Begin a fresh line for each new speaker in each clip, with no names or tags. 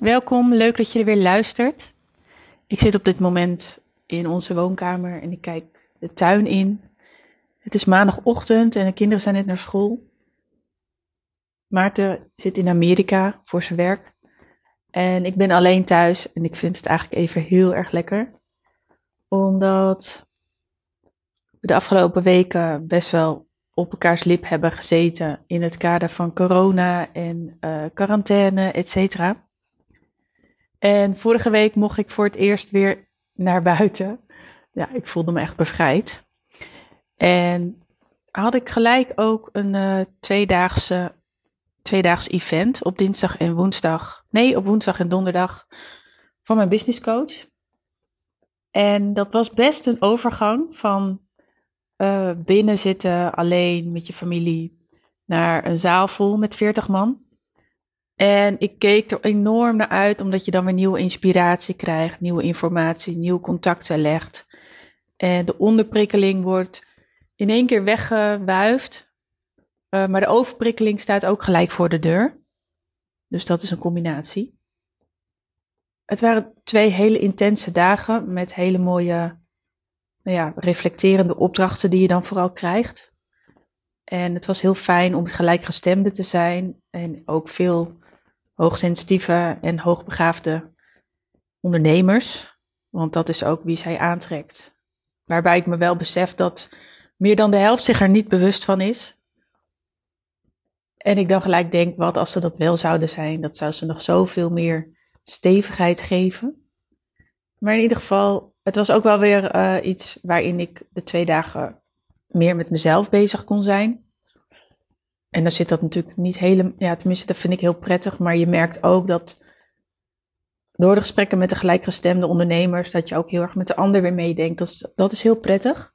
welkom. Leuk dat je er weer luistert. Ik zit op dit moment in onze woonkamer en ik kijk de tuin in. Het is maandagochtend en de kinderen zijn net naar school. Maarten zit in Amerika voor zijn werk. En ik ben alleen thuis en ik vind het eigenlijk even heel erg lekker. Omdat we de afgelopen weken best wel op elkaars lip hebben gezeten in het kader van corona en uh, quarantaine, et cetera. En vorige week mocht ik voor het eerst weer naar buiten. Ja, ik voelde me echt bevrijd. En had ik gelijk ook een uh, tweedaagse, tweedaags event op dinsdag en woensdag. Nee, op woensdag en donderdag van mijn business coach. En dat was best een overgang van uh, binnen zitten alleen met je familie naar een zaal vol met 40 man. En ik keek er enorm naar uit, omdat je dan weer nieuwe inspiratie krijgt, nieuwe informatie, nieuwe contacten legt. En de onderprikkeling wordt in één keer weggewuifd. Uh, maar de overprikkeling staat ook gelijk voor de deur. Dus dat is een combinatie. Het waren twee hele intense dagen met hele mooie, nou ja, reflecterende opdrachten die je dan vooral krijgt. En het was heel fijn om gelijkgestemde te zijn en ook veel hoogsensitieve en hoogbegaafde ondernemers. Want dat is ook wie zij aantrekt. Waarbij ik me wel besef dat meer dan de helft zich er niet bewust van is. En ik dan gelijk denk, wat als ze dat wel zouden zijn? Dat zou ze nog zoveel meer stevigheid geven. Maar in ieder geval, het was ook wel weer uh, iets waarin ik de twee dagen meer met mezelf bezig kon zijn. En dan zit dat natuurlijk niet helemaal, ja, tenminste, dat vind ik heel prettig. Maar je merkt ook dat door de gesprekken met de gelijkgestemde ondernemers, dat je ook heel erg met de ander weer meedenkt. Dat is, dat is heel prettig.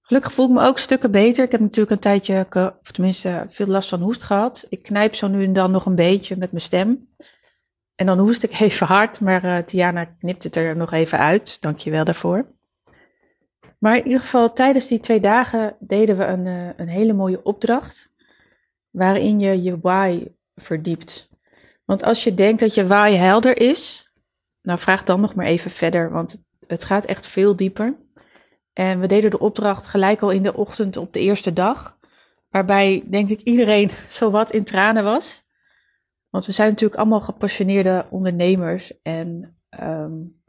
Gelukkig voel ik me ook stukken beter. Ik heb natuurlijk een tijdje, of tenminste veel last van hoest gehad. Ik knijp zo nu en dan nog een beetje met mijn stem. En dan hoest ik even hard, maar uh, Tiana knipt het er nog even uit. Dank je wel daarvoor. Maar in ieder geval, tijdens die twee dagen deden we een, uh, een hele mooie opdracht. Waarin je je why verdiept. Want als je denkt dat je why helder is, nou vraag dan nog maar even verder, want het gaat echt veel dieper. En we deden de opdracht gelijk al in de ochtend op de eerste dag. Waarbij, denk ik, iedereen zowat in tranen was. Want we zijn natuurlijk allemaal gepassioneerde ondernemers. En um,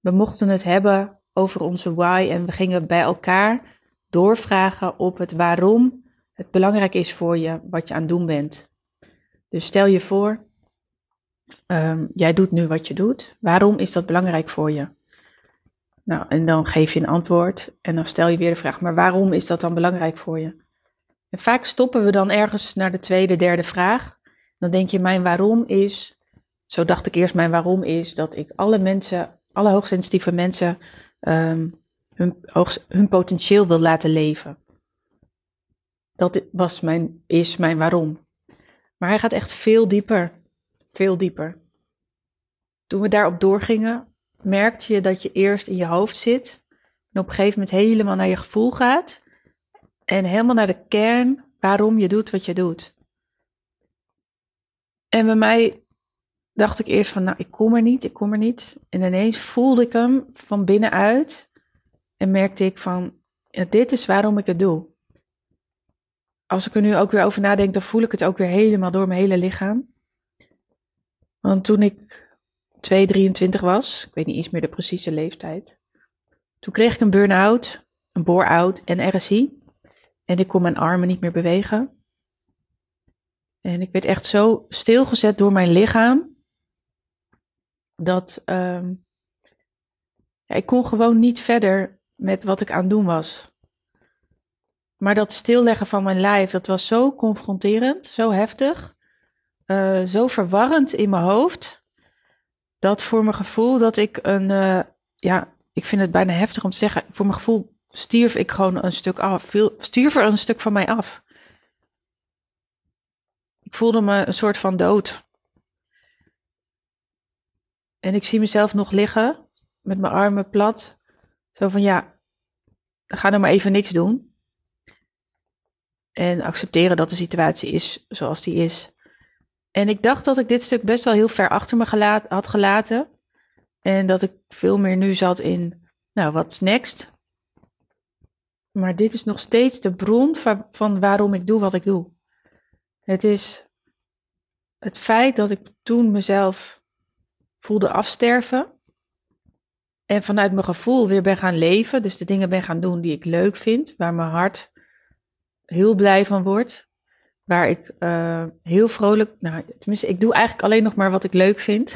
we mochten het hebben over onze why. En we gingen bij elkaar doorvragen op het waarom het belangrijk is voor je wat je aan het doen bent. Dus stel je voor, um, jij doet nu wat je doet. Waarom is dat belangrijk voor je? Nou, en dan geef je een antwoord en dan stel je weer de vraag, maar waarom is dat dan belangrijk voor je? En vaak stoppen we dan ergens naar de tweede, derde vraag. Dan denk je, mijn waarom is, zo dacht ik eerst, mijn waarom is dat ik alle mensen, alle hoogsensitieve mensen um, hun, hun potentieel wil laten leven. Dat was mijn, is mijn waarom. Maar hij gaat echt veel dieper. Veel dieper. Toen we daarop doorgingen, merkte je dat je eerst in je hoofd zit. En op een gegeven moment helemaal naar je gevoel gaat. En helemaal naar de kern waarom je doet wat je doet. En bij mij dacht ik eerst van, nou, ik kom er niet, ik kom er niet. En ineens voelde ik hem van binnenuit en merkte ik van, ja, dit is waarom ik het doe. Als ik er nu ook weer over nadenk, dan voel ik het ook weer helemaal door mijn hele lichaam. Want toen ik 2, 23 was, ik weet niet eens meer de precieze leeftijd, toen kreeg ik een burn-out, een bore-out en RSI. En ik kon mijn armen niet meer bewegen. En ik werd echt zo stilgezet door mijn lichaam dat ja, ik kon gewoon niet verder met wat ik aan het doen was. Maar dat stilleggen van mijn lijf, dat was zo confronterend, zo heftig, uh, zo verwarrend in mijn hoofd, dat voor mijn gevoel dat ik een, uh, ja, ik vind het bijna heftig om te zeggen, voor mijn gevoel stierf ik gewoon een stuk af, stierf er een stuk van mij af. Ik voelde me een soort van dood. En ik zie mezelf nog liggen met mijn armen plat. Zo van ja, ga nou maar even niks doen. En accepteren dat de situatie is zoals die is. En ik dacht dat ik dit stuk best wel heel ver achter me gelaat, had gelaten. En dat ik veel meer nu zat in, nou, what's next? Maar dit is nog steeds de bron van waarom ik doe wat ik doe. Het is het feit dat ik toen mezelf voelde afsterven. En vanuit mijn gevoel weer ben gaan leven. Dus de dingen ben gaan doen die ik leuk vind. Waar mijn hart heel blij van wordt. Waar ik uh, heel vrolijk. Nou, tenminste, ik doe eigenlijk alleen nog maar wat ik leuk vind.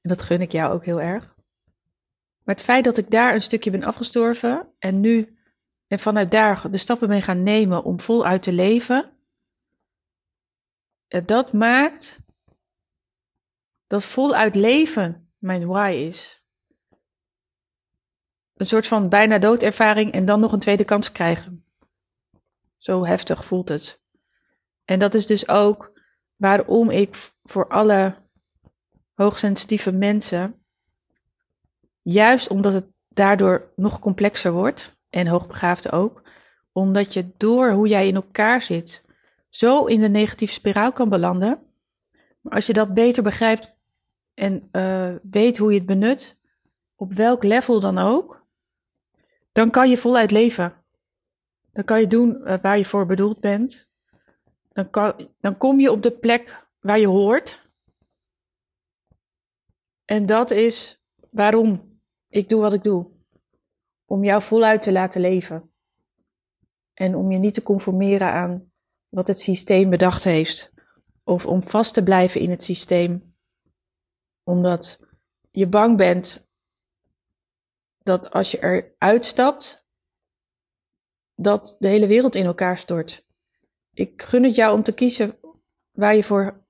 En dat gun ik jou ook heel erg. Maar het feit dat ik daar een stukje ben afgestorven. En nu en vanuit daar de stappen ben gaan nemen om voluit te leven. Dat maakt dat voluit leven mijn why is. Een soort van bijna doodervaring en dan nog een tweede kans krijgen. Zo heftig voelt het. En dat is dus ook waarom ik voor alle hoogsensitieve mensen, juist omdat het daardoor nog complexer wordt, en hoogbegaafden ook, omdat je door hoe jij in elkaar zit, zo in de negatieve spiraal kan belanden. Maar als je dat beter begrijpt en uh, weet hoe je het benut, op welk level dan ook, dan kan je voluit leven. Dan kan je doen uh, waar je voor bedoeld bent. Dan, kan, dan kom je op de plek waar je hoort. En dat is waarom ik doe wat ik doe. Om jou voluit te laten leven. En om je niet te conformeren aan wat het systeem bedacht heeft. Of om vast te blijven in het systeem. Omdat je bang bent dat als je eruit stapt, dat de hele wereld in elkaar stort. Ik gun het jou om te kiezen waar je, voor,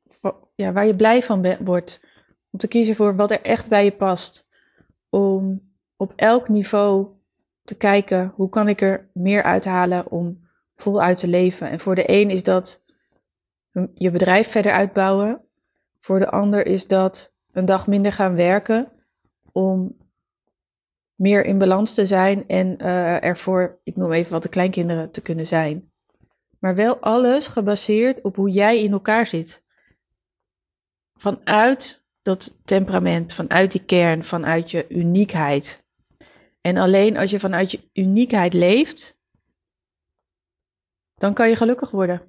ja, waar je blij van wordt. Om te kiezen voor wat er echt bij je past. Om op elk niveau te kijken hoe kan ik er meer uithalen om voluit te leven. En voor de een is dat je bedrijf verder uitbouwen. Voor de ander is dat een dag minder gaan werken om meer in balans te zijn en uh, ervoor, ik noem even wat de kleinkinderen te kunnen zijn. Maar wel alles gebaseerd op hoe jij in elkaar zit. Vanuit dat temperament, vanuit die kern, vanuit je uniekheid. En alleen als je vanuit je uniekheid leeft, dan kan je gelukkig worden. Daar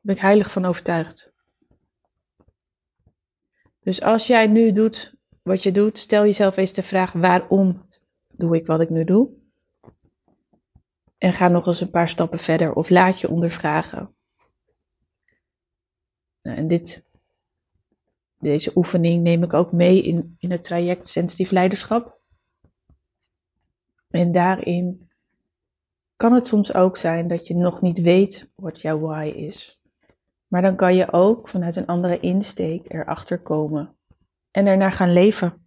ben ik heilig van overtuigd. Dus als jij nu doet wat je doet, stel jezelf eens de vraag: waarom doe ik wat ik nu doe? En ga nog eens een paar stappen verder of laat je ondervragen. Nou, en dit deze oefening neem ik ook mee in, in het traject Sensitief Leiderschap. En daarin kan het soms ook zijn dat je nog niet weet wat jouw why is. Maar dan kan je ook vanuit een andere insteek erachter komen en ernaar gaan leven.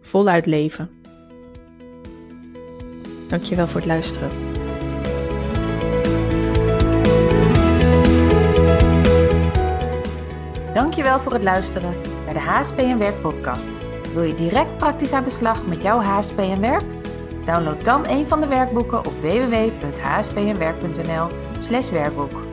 Voluit leven. Dankjewel voor het luisteren. Dankjewel voor het luisteren naar de HSP en Werk podcast. Wil je direct praktisch aan de slag met jouw HSP en Werk? Download dan een van de werkboeken op www.hspenwerk.nl/werkboek.